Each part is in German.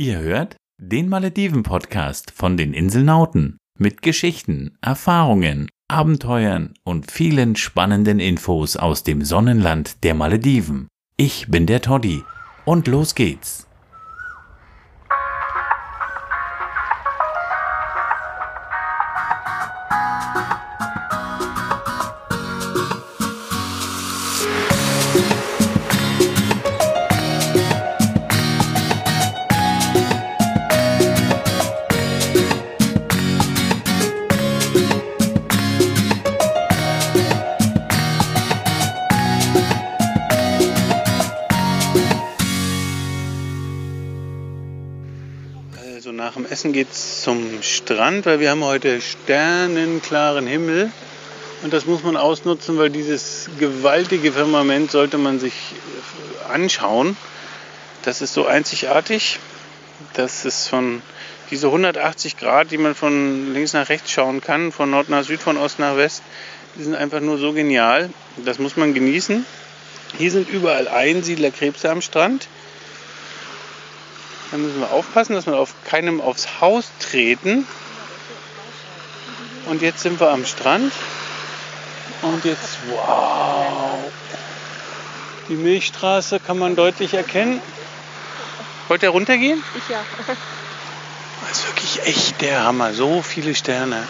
Ihr hört den Malediven-Podcast von den Inselnauten mit Geschichten, Erfahrungen, Abenteuern und vielen spannenden Infos aus dem Sonnenland der Malediven. Ich bin der Toddy und los geht's. Nach dem Essen geht's zum Strand, weil wir haben heute sternenklaren Himmel. Und das muss man ausnutzen, weil dieses gewaltige Firmament sollte man sich äh, anschauen. Das ist so einzigartig. Das ist von diese 180 Grad, die man von links nach rechts schauen kann, von Nord nach Süd, von Ost nach West, die sind einfach nur so genial. Das muss man genießen. Hier sind überall Einsiedlerkrebse am Strand. Da müssen wir aufpassen, dass wir auf keinem aufs Haus treten. Und jetzt sind wir am Strand. Und jetzt, wow. Die Milchstraße kann man deutlich erkennen. Wollt ihr runtergehen? Ich ja. Das ist wirklich echt der Hammer. So viele Sterne.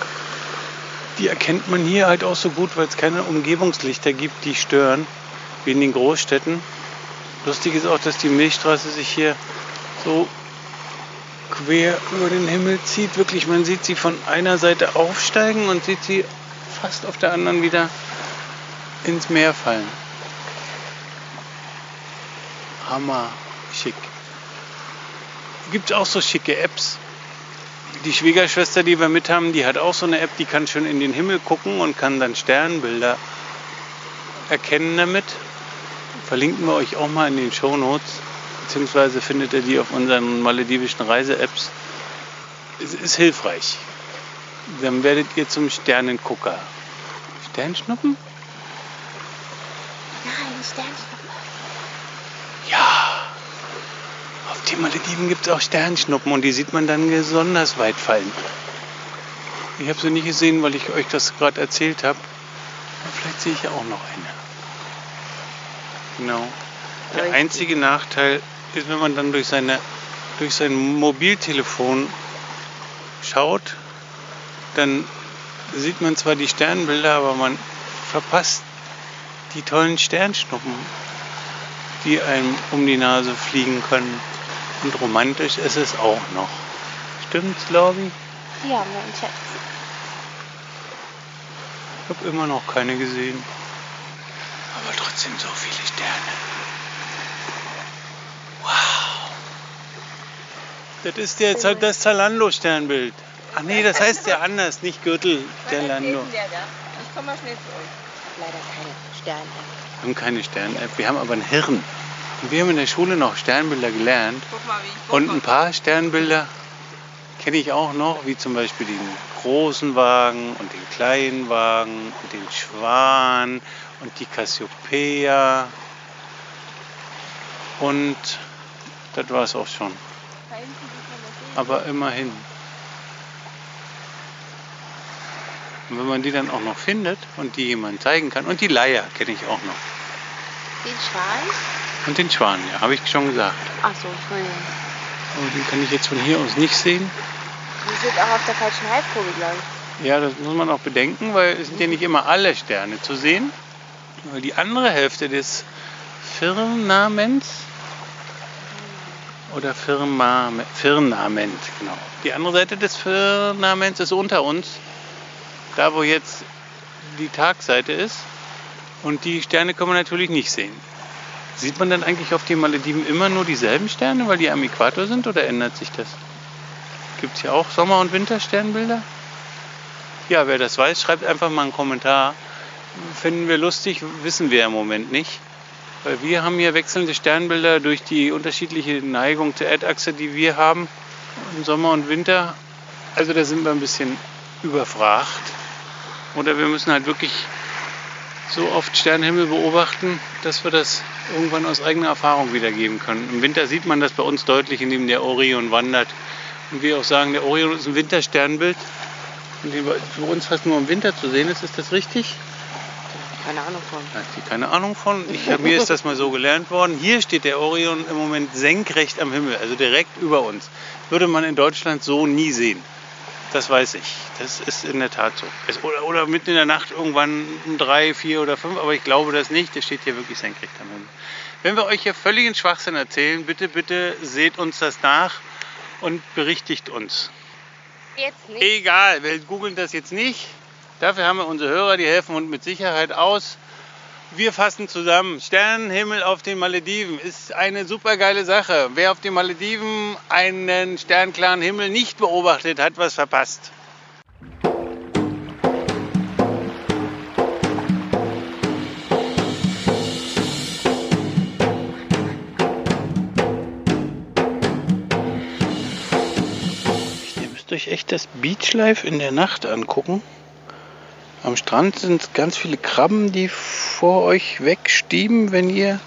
Die erkennt man hier halt auch so gut, weil es keine Umgebungslichter gibt, die stören, wie in den Großstädten. Lustig ist auch, dass die Milchstraße sich hier so quer über den Himmel zieht. Wirklich, man sieht sie von einer Seite aufsteigen und sieht sie fast auf der anderen wieder ins Meer fallen. Hammer, schick. Gibt auch so schicke Apps. Die Schwiegerschwester, die wir mit haben, die hat auch so eine App, die kann schon in den Himmel gucken und kann dann Sternbilder erkennen damit. Verlinken wir euch auch mal in den Show Notes beziehungsweise findet ihr die auf unseren maledivischen Reise-Apps. Es ist hilfreich. Dann werdet ihr zum Sternengucker. Sternschnuppen? Nein, Sternschnuppen. Ja. Auf den Malediven gibt es auch Sternschnuppen und die sieht man dann besonders weit fallen. Ich habe sie nicht gesehen, weil ich euch das gerade erzählt habe. Vielleicht sehe ich ja auch noch eine. Genau. Der einzige Nachteil ist, wenn man dann durch, seine, durch sein Mobiltelefon schaut, dann sieht man zwar die Sternbilder, aber man verpasst die tollen Sternschnuppen, die einem um die Nase fliegen können. Und romantisch ist es auch noch. Stimmt's, Lobby? Ja, mein Schatz. Ich habe immer noch keine gesehen. Aber trotzdem so viele Sterne. Das ist jetzt halt das Zalando-Sternbild. Ach nee, das heißt ja anders, nicht Gürtel Zalando. Ich komme mal schnell zu euch. Leider keine Stern-App. Wir haben keine Stern-App, wir haben aber ein Hirn. Und wir haben in der Schule noch Sternbilder gelernt. Guck mal, wie ich Und ein paar Sternbilder kenne ich auch noch, wie zum Beispiel den großen Wagen und den kleinen Wagen und den Schwan und die Cassiopeia. Und das war es auch schon. Aber immerhin. Und wenn man die dann auch noch findet und die jemand zeigen kann, und die Leier kenne ich auch noch. Den Schwan? Und den Schwan, ja, habe ich schon gesagt. Ach so, Entschuldigung. Aber den kann ich jetzt von hier aus nicht sehen. Die sind auch auf der falschen Halbkugel, glaube ich. Ja, das muss man auch bedenken, weil es sind ja nicht immer alle Sterne zu sehen. Weil die andere Hälfte des Firmaments oder Firmament, Firmament, genau. Die andere Seite des Firmaments ist unter uns, da wo jetzt die Tagseite ist. Und die Sterne kann man natürlich nicht sehen. Sieht man dann eigentlich auf den Malediven immer nur dieselben Sterne, weil die am Äquator sind, oder ändert sich das? Gibt es hier auch Sommer- und Wintersternbilder? Ja, wer das weiß, schreibt einfach mal einen Kommentar. Finden wir lustig, wissen wir im Moment nicht. Weil wir haben hier wechselnde Sternbilder durch die unterschiedliche Neigung zur Erdachse, die wir haben im Sommer und Winter. Also da sind wir ein bisschen überfragt. Oder wir müssen halt wirklich so oft Sternenhimmel beobachten, dass wir das irgendwann aus eigener Erfahrung wiedergeben können. Im Winter sieht man das bei uns deutlich, indem der Orion wandert. Und wir auch sagen, der Orion ist ein Wintersternbild, für uns fast nur im Winter zu sehen ist. Ist das richtig? Keine Ahnung von. Da hat die keine Ahnung von. Ich, mir ist das mal so gelernt worden. Hier steht der Orion im Moment senkrecht am Himmel, also direkt über uns. Würde man in Deutschland so nie sehen. Das weiß ich. Das ist in der Tat so. Es, oder, oder mitten in der Nacht irgendwann um drei, vier oder fünf, aber ich glaube das nicht. Der steht hier wirklich senkrecht am Himmel. Wenn wir euch hier völligen Schwachsinn erzählen, bitte, bitte seht uns das nach und berichtigt uns. Jetzt nicht. Egal, wir googeln das jetzt nicht. Dafür haben wir unsere Hörer, die helfen uns mit Sicherheit aus. Wir fassen zusammen. Sternenhimmel auf den Malediven ist eine super geile Sache. Wer auf den Malediven einen sternklaren Himmel nicht beobachtet, hat was verpasst. Ihr müsst euch echt das Beachlife in der Nacht angucken. Am Strand sind ganz viele Krabben, die vor euch wegstieben, wenn ihr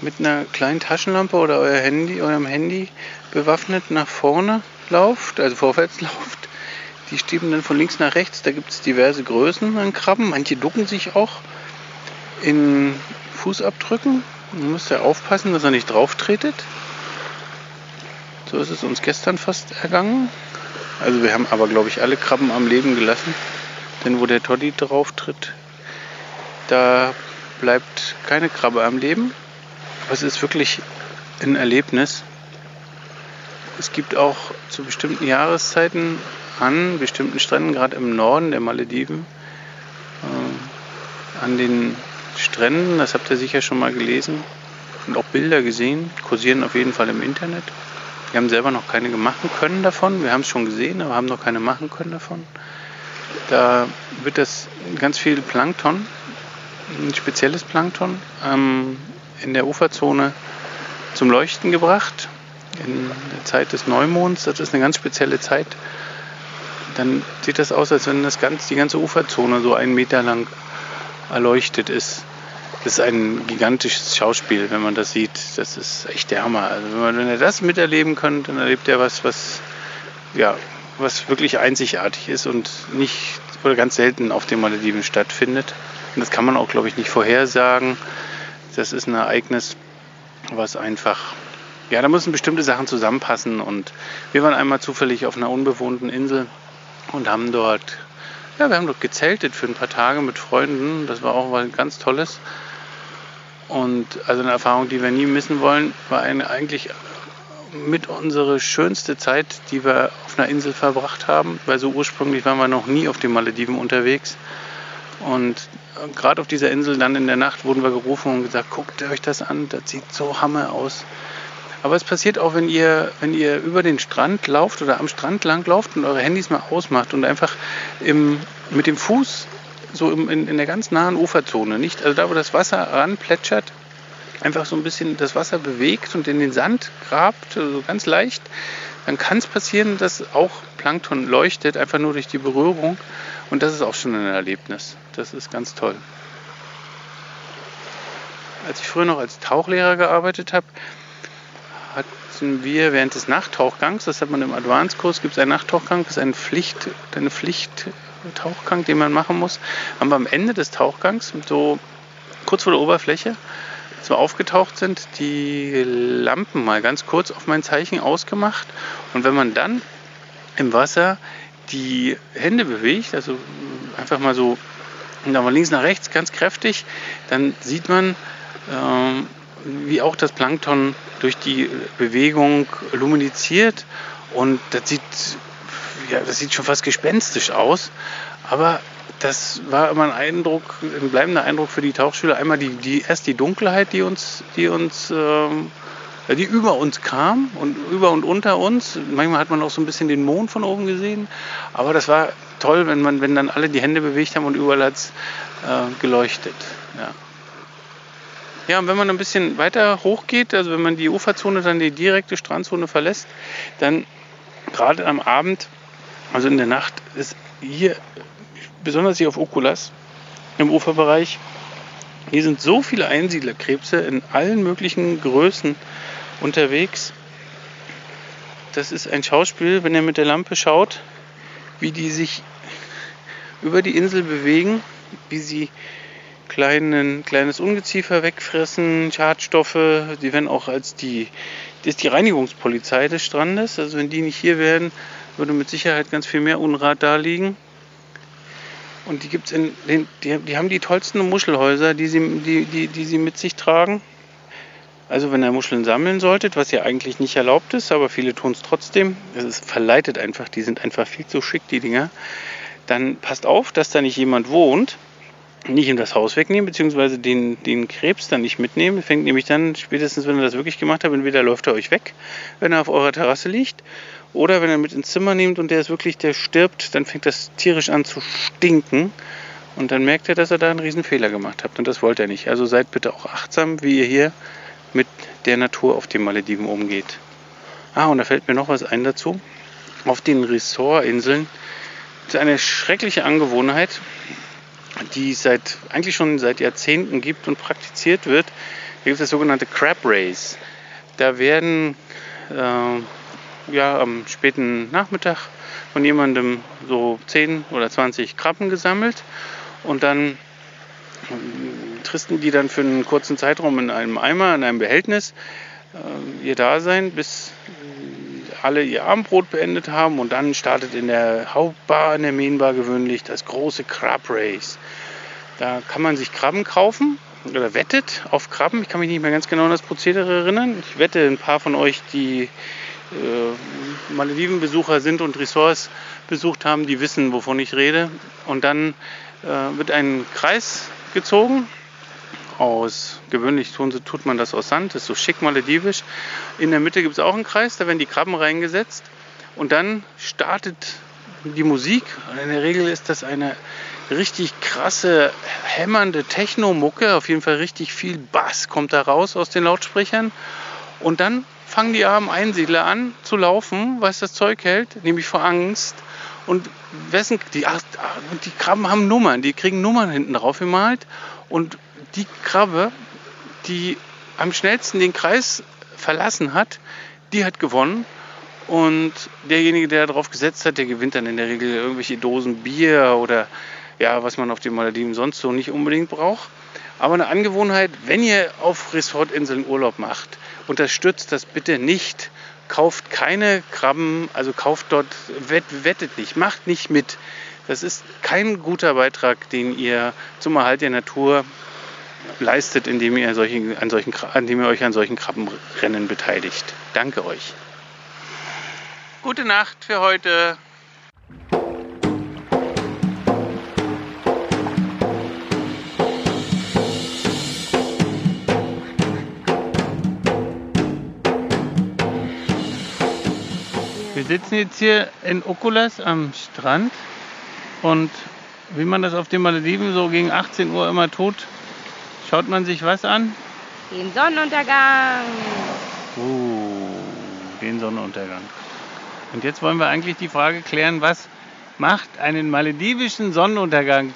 mit einer kleinen Taschenlampe oder euer Handy, eurem Handy bewaffnet nach vorne lauft, also vorwärts lauft. Die stieben dann von links nach rechts. Da gibt es diverse Größen an Krabben. Manche ducken sich auch in Fußabdrücken. Man muss ja aufpassen, dass er nicht drauf tretet. So ist es uns gestern fast ergangen. Also wir haben aber, glaube ich, alle Krabben am Leben gelassen. Denn wo der Toddy drauf tritt, da bleibt keine Krabbe am Leben. Aber es ist wirklich ein Erlebnis. Es gibt auch zu bestimmten Jahreszeiten an bestimmten Stränden, gerade im Norden der Malediven, äh, an den Stränden, das habt ihr sicher schon mal gelesen und auch Bilder gesehen, kursieren auf jeden Fall im Internet. Wir haben selber noch keine machen können davon. Wir haben es schon gesehen, aber haben noch keine machen können davon. Da wird das ganz viel Plankton, ein spezielles Plankton, ähm, in der Uferzone zum Leuchten gebracht. In der Zeit des Neumonds, das ist eine ganz spezielle Zeit. Dann sieht das aus, als wenn das ganz, die ganze Uferzone so einen Meter lang erleuchtet ist. Das ist ein gigantisches Schauspiel, wenn man das sieht. Das ist echt der Hammer. Also wenn, man, wenn ihr das miterleben könnt, dann erlebt ihr was, was ja, was wirklich einzigartig ist und nicht oder ganz selten auf den Malediven stattfindet. Und das kann man auch, glaube ich, nicht vorhersagen. Das ist ein Ereignis, was einfach, ja, da müssen bestimmte Sachen zusammenpassen. Und wir waren einmal zufällig auf einer unbewohnten Insel und haben dort, ja, wir haben dort gezeltet für ein paar Tage mit Freunden. Das war auch was ganz Tolles. Und also eine Erfahrung, die wir nie missen wollen, war eine eigentlich mit unsere schönste Zeit, die wir auf einer Insel verbracht haben, weil so ursprünglich waren wir noch nie auf den Malediven unterwegs. Und gerade auf dieser Insel dann in der Nacht wurden wir gerufen und gesagt, guckt euch das an, das sieht so hammer aus. Aber es passiert auch, wenn ihr, wenn ihr über den Strand lauft oder am Strand lang lauft und eure Handys mal ausmacht und einfach im, mit dem Fuß so im, in, in der ganz nahen Uferzone, nicht, also da, wo das Wasser ranplätschert, einfach so ein bisschen das Wasser bewegt und in den Sand grabt, also ganz leicht, dann kann es passieren, dass auch Plankton leuchtet, einfach nur durch die Berührung. Und das ist auch schon ein Erlebnis. Das ist ganz toll. Als ich früher noch als Tauchlehrer gearbeitet habe, hatten wir während des Nachttauchgangs, das hat man im Advanced-Kurs, gibt es einen Nachttauchgang, das ist eine Pflicht, eine Pflichttauchgang, den man machen muss. Haben wir am Ende des Tauchgangs, so kurz vor der Oberfläche, so aufgetaucht sind, die Lampen mal ganz kurz auf mein Zeichen ausgemacht. Und wenn man dann im Wasser die Hände bewegt, also einfach mal so mal links nach rechts ganz kräftig, dann sieht man, ähm, wie auch das Plankton durch die Bewegung luminiziert. Und das sieht, ja, das sieht schon fast gespenstisch aus. Aber das war immer ein Eindruck, ein bleibender Eindruck für die Tauchschüler. Einmal die, die erst die Dunkelheit, die uns, die uns, ähm, die über uns kam und über und unter uns. Manchmal hat man auch so ein bisschen den Mond von oben gesehen. Aber das war toll, wenn man, wenn dann alle die Hände bewegt haben und überall hat es äh, geleuchtet. Ja. Ja, und wenn man ein bisschen weiter hochgeht, also wenn man die Uferzone, dann die direkte Strandzone verlässt, dann gerade am Abend, also in der Nacht, ist hier besonders hier auf Okulas im Uferbereich Hier sind so viele Einsiedlerkrebse in allen möglichen Größen unterwegs. Das ist ein Schauspiel, wenn ihr mit der Lampe schaut, wie die sich über die Insel bewegen, wie sie kleinen, kleines Ungeziefer wegfressen, Schadstoffe. Die werden auch als die, das ist die Reinigungspolizei des Strandes. Also wenn die nicht hier wären, würde mit Sicherheit ganz viel mehr Unrat da liegen. Und die gibt's in den, die, die haben die tollsten Muschelhäuser, die sie, die, die, die sie mit sich tragen. Also wenn ihr Muscheln sammeln solltet, was ja eigentlich nicht erlaubt ist, aber viele tun es trotzdem, es verleitet einfach, die sind einfach viel zu schick, die Dinger, dann passt auf, dass da nicht jemand wohnt, nicht in das Haus wegnehmen, beziehungsweise den, den Krebs dann nicht mitnehmen. Fängt nämlich dann, spätestens wenn ihr das wirklich gemacht habt, entweder läuft er euch weg, wenn er auf eurer Terrasse liegt, oder wenn er mit ins Zimmer nehmt und der ist wirklich, der stirbt, dann fängt das tierisch an zu stinken. Und dann merkt er, dass er da einen riesen Fehler gemacht habt. Und das wollt er nicht. Also seid bitte auch achtsam, wie ihr hier mit der Natur auf den Malediven umgeht. Ah, und da fällt mir noch was ein dazu. Auf den Ressortinseln ist eine schreckliche Angewohnheit, die seit, eigentlich schon seit Jahrzehnten gibt und praktiziert wird. Da gibt es das sogenannte Crab Race. Da werden äh, ja, am späten Nachmittag von jemandem so 10 oder 20 Krabben gesammelt und dann tristen die dann für einen kurzen Zeitraum in einem Eimer, in einem Behältnis äh, ihr Dasein, bis alle ihr Abendbrot beendet haben und dann startet in der Hauptbar, in der Mainbar gewöhnlich das große Crab Race. Da kann man sich Krabben kaufen oder wettet auf Krabben. Ich kann mich nicht mehr ganz genau an das Prozedere erinnern. Ich wette, ein paar von euch, die äh, Maledivenbesucher sind und Ressorts besucht haben, die wissen, wovon ich rede. Und dann äh, wird ein Kreis gezogen aus, gewöhnlich tut man das aus Sand, das ist so schick maledivisch. In der Mitte gibt es auch einen Kreis, da werden die Krabben reingesetzt und dann startet die Musik. In der Regel ist das eine richtig krasse, hämmernde Techno-Mucke, auf jeden Fall richtig viel Bass kommt da raus aus den Lautsprechern und dann fangen die armen Einsiedler an zu laufen, was das Zeug hält, nämlich vor Angst. Und wessen, die, die Krabben haben Nummern, die kriegen Nummern hinten drauf gemalt. Und die Krabbe, die am schnellsten den Kreis verlassen hat, die hat gewonnen. Und derjenige, der darauf gesetzt hat, der gewinnt dann in der Regel irgendwelche Dosen Bier oder ja, was man auf den Malediven sonst so nicht unbedingt braucht. Aber eine Angewohnheit, wenn ihr auf Resortinseln Urlaub macht, unterstützt das bitte nicht. Kauft keine Krabben, also kauft dort, wettet nicht, macht nicht mit. Das ist kein guter Beitrag, den ihr zum Erhalt der Natur leistet, indem ihr, solchen, an solchen, indem ihr euch an solchen Krabbenrennen beteiligt. Danke euch. Gute Nacht für heute. Wir sitzen jetzt hier in Okulas am Strand und wie man das auf den Malediven so gegen 18 Uhr immer tut, schaut man sich was an? Den Sonnenuntergang. Uh, den Sonnenuntergang. Und jetzt wollen wir eigentlich die Frage klären, was macht einen maledivischen Sonnenuntergang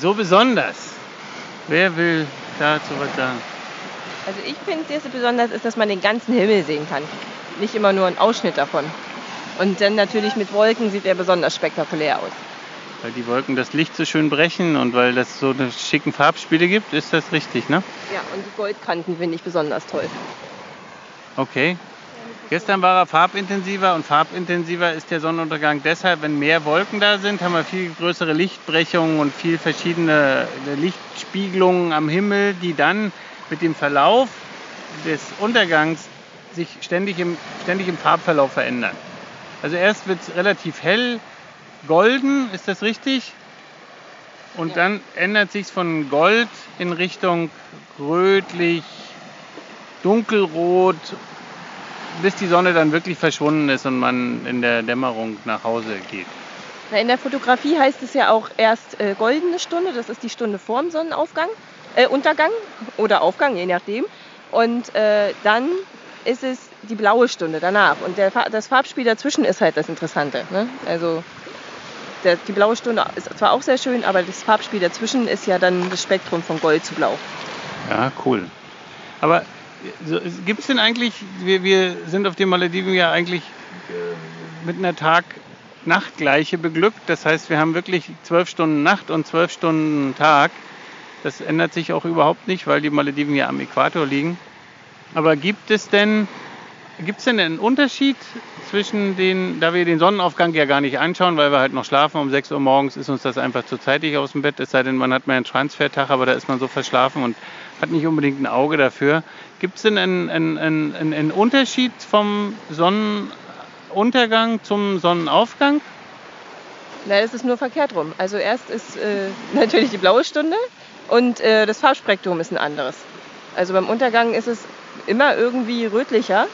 so besonders? Wer will dazu was sagen? Also ich finde, das besonders ist, dass man den ganzen Himmel sehen kann nicht immer nur ein Ausschnitt davon. Und dann natürlich mit Wolken sieht er besonders spektakulär aus. Weil die Wolken das Licht so schön brechen und weil das so eine schicken Farbspiele gibt, ist das richtig, ne? Ja, und die Goldkanten finde ich besonders toll. Okay. Gestern war er farbintensiver und farbintensiver ist der Sonnenuntergang deshalb, wenn mehr Wolken da sind, haben wir viel größere Lichtbrechungen und viel verschiedene Lichtspiegelungen am Himmel, die dann mit dem Verlauf des Untergangs sich ständig im, ständig im Farbverlauf verändern. Also erst wird es relativ hell, golden, ist das richtig? Und ja. dann ändert sich von Gold in Richtung rötlich, dunkelrot, bis die Sonne dann wirklich verschwunden ist und man in der Dämmerung nach Hause geht. Na, in der Fotografie heißt es ja auch erst äh, goldene Stunde, das ist die Stunde vorm Sonnenaufgang, äh, Untergang oder Aufgang, je nachdem. Und äh, dann ist es die blaue Stunde danach. Und der, das Farbspiel dazwischen ist halt das Interessante. Ne? Also der, die blaue Stunde ist zwar auch sehr schön, aber das Farbspiel dazwischen ist ja dann das Spektrum von Gold zu Blau. Ja, cool. Aber so, gibt es denn eigentlich, wir, wir sind auf den Malediven ja eigentlich äh, mit einer Tag-Nacht-Gleiche beglückt. Das heißt, wir haben wirklich zwölf Stunden Nacht und zwölf Stunden Tag. Das ändert sich auch überhaupt nicht, weil die Malediven ja am Äquator liegen. Aber gibt es denn, gibt es denn einen Unterschied zwischen den, da wir den Sonnenaufgang ja gar nicht anschauen, weil wir halt noch schlafen, um 6 Uhr morgens ist uns das einfach zu zeitig aus dem Bett, es sei denn, man hat mal einen Transfertag, aber da ist man so verschlafen und hat nicht unbedingt ein Auge dafür. Gibt es denn einen, einen, einen, einen Unterschied vom Sonnenuntergang zum Sonnenaufgang? Nein, es ist nur verkehrt rum. Also erst ist äh, natürlich die blaue Stunde und äh, das Farbspektrum ist ein anderes. Also beim Untergang ist es immer irgendwie rötlicher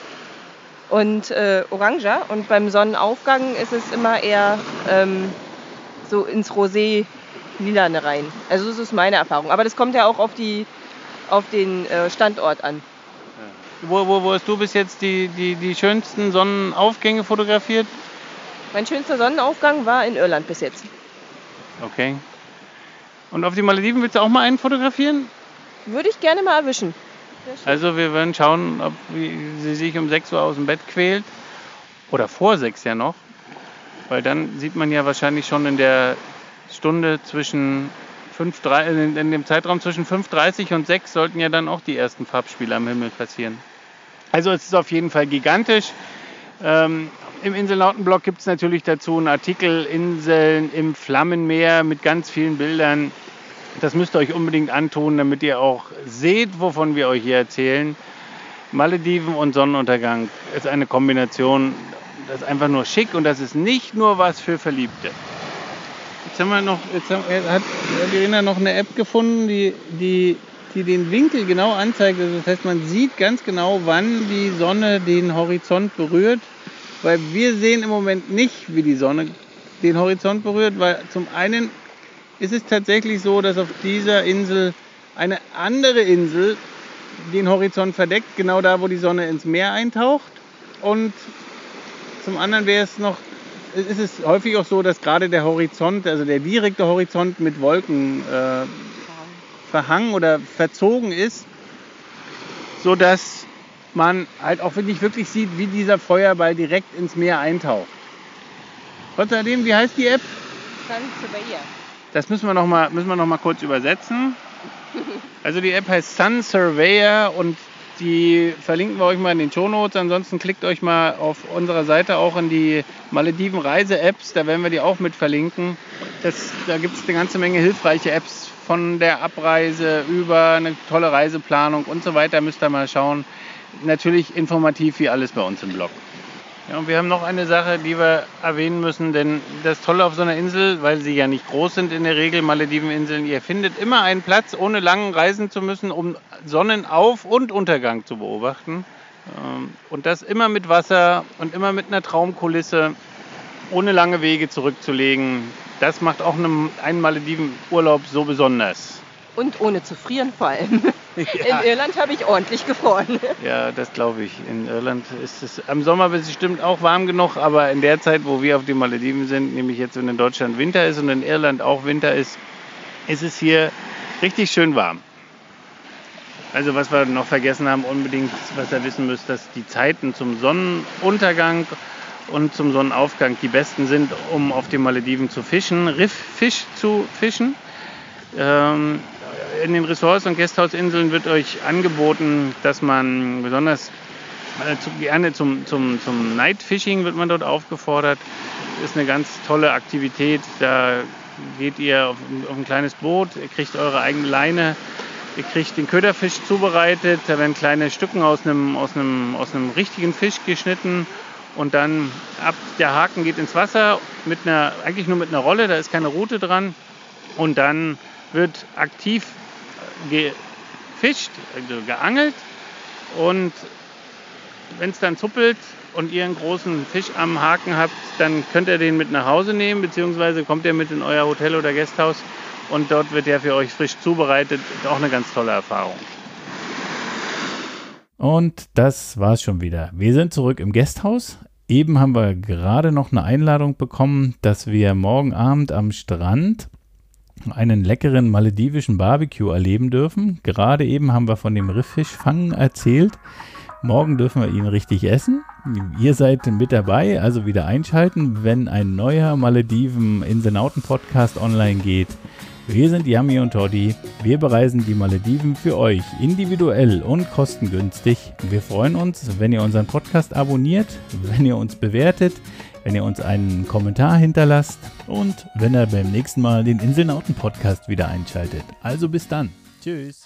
und äh, oranger und beim Sonnenaufgang ist es immer eher ähm, so ins Rosé lilane rein. Also das ist meine Erfahrung. Aber das kommt ja auch auf, die, auf den äh, Standort an. Wo, wo, wo hast du bis jetzt die, die, die schönsten Sonnenaufgänge fotografiert? Mein schönster Sonnenaufgang war in Irland bis jetzt. Okay. Und auf die Malediven willst du auch mal einen fotografieren? Würde ich gerne mal erwischen. Also wir werden schauen, ob sie sich um 6 Uhr aus dem Bett quält. Oder vor 6 ja noch. Weil dann sieht man ja wahrscheinlich schon in der Stunde zwischen 5, in dem Zeitraum zwischen 5.30 und 6 sollten ja dann auch die ersten Farbspiele am Himmel passieren. Also es ist auf jeden Fall gigantisch. Ähm, Im Insellautenblog gibt es natürlich dazu einen Artikel Inseln im Flammenmeer mit ganz vielen Bildern. Das müsst ihr euch unbedingt antun, damit ihr auch seht, wovon wir euch hier erzählen. Malediven und Sonnenuntergang ist eine Kombination, das ist einfach nur schick und das ist nicht nur was für Verliebte. Jetzt haben wir noch, jetzt haben, hat Verena noch eine App gefunden, die, die, die den Winkel genau anzeigt. Also das heißt, man sieht ganz genau, wann die Sonne den Horizont berührt, weil wir sehen im Moment nicht, wie die Sonne den Horizont berührt, weil zum einen ist es tatsächlich so, dass auf dieser Insel eine andere Insel den Horizont verdeckt, genau da, wo die Sonne ins Meer eintaucht. Und zum anderen wäre es noch, ist es häufig auch so, dass gerade der Horizont, also der direkte Horizont mit Wolken äh, verhangen oder verzogen ist, sodass man halt auch wirklich, wirklich sieht, wie dieser Feuerball direkt ins Meer eintaucht. Trotzdem, wie heißt die App? Sun Surveyor. Das müssen wir noch mal, müssen wir noch mal kurz übersetzen. Also die App heißt Sun Surveyor und die verlinken wir euch mal in den Show Notes. Ansonsten klickt euch mal auf unserer Seite auch in die Malediven Reise-Apps. Da werden wir die auch mit verlinken. Das, da gibt es eine ganze Menge hilfreiche Apps von der Abreise über eine tolle Reiseplanung und so weiter. Müsst ihr mal schauen. Natürlich informativ wie alles bei uns im Blog. Ja, und wir haben noch eine Sache, die wir erwähnen müssen, denn das Tolle auf so einer Insel, weil sie ja nicht groß sind in der Regel, Malediveninseln, ihr findet immer einen Platz, ohne lang reisen zu müssen, um Sonnenauf- und Untergang zu beobachten. Ähm, und das immer mit Wasser und immer mit einer Traumkulisse, ohne lange Wege zurückzulegen. Das macht auch einen Maledivenurlaub so besonders. Und ohne zu frieren vor allem. Ja. In Irland habe ich ordentlich gefroren. Ja, das glaube ich. In Irland ist es am Sommer bestimmt auch warm genug, aber in der Zeit, wo wir auf den Malediven sind, nämlich jetzt, wenn in Deutschland Winter ist und in Irland auch Winter ist, ist es hier richtig schön warm. Also was wir noch vergessen haben, unbedingt, was ihr wissen müsst, dass die Zeiten zum Sonnenuntergang und zum Sonnenaufgang die besten sind, um auf den Malediven zu fischen, Rifffisch zu fischen. Ähm, in den Ressorts und Gasthausinseln wird euch angeboten, dass man besonders äh, zu, gerne zum, zum, zum Night Fishing wird man dort aufgefordert. Das ist eine ganz tolle Aktivität. Da geht ihr auf, auf ein kleines Boot, ihr kriegt eure eigene Leine, ihr kriegt den Köderfisch zubereitet, da werden kleine Stücken aus einem, aus einem, aus einem richtigen Fisch geschnitten und dann ab der Haken geht ins Wasser mit einer, eigentlich nur mit einer Rolle, da ist keine Route dran und dann wird aktiv gefischt, also geangelt und wenn es dann zuppelt und ihr einen großen Fisch am Haken habt, dann könnt ihr den mit nach Hause nehmen, beziehungsweise kommt ihr mit in euer Hotel oder Gasthaus und dort wird der für euch frisch zubereitet. Auch eine ganz tolle Erfahrung. Und das war's schon wieder. Wir sind zurück im Gasthaus eben haben wir gerade noch eine Einladung bekommen, dass wir morgen Abend am Strand einen leckeren maledivischen Barbecue erleben dürfen. Gerade eben haben wir von dem Rifffischfangen erzählt. Morgen dürfen wir ihn richtig essen. Ihr seid mit dabei, also wieder einschalten, wenn ein neuer Malediven Inselnauten Podcast online geht. Wir sind Yami und Toddy. Wir bereisen die Malediven für euch individuell und kostengünstig. Wir freuen uns, wenn ihr unseren Podcast abonniert, wenn ihr uns bewertet, wenn ihr uns einen Kommentar hinterlasst und wenn ihr beim nächsten Mal den Inselnauten Podcast wieder einschaltet. Also bis dann. Tschüss.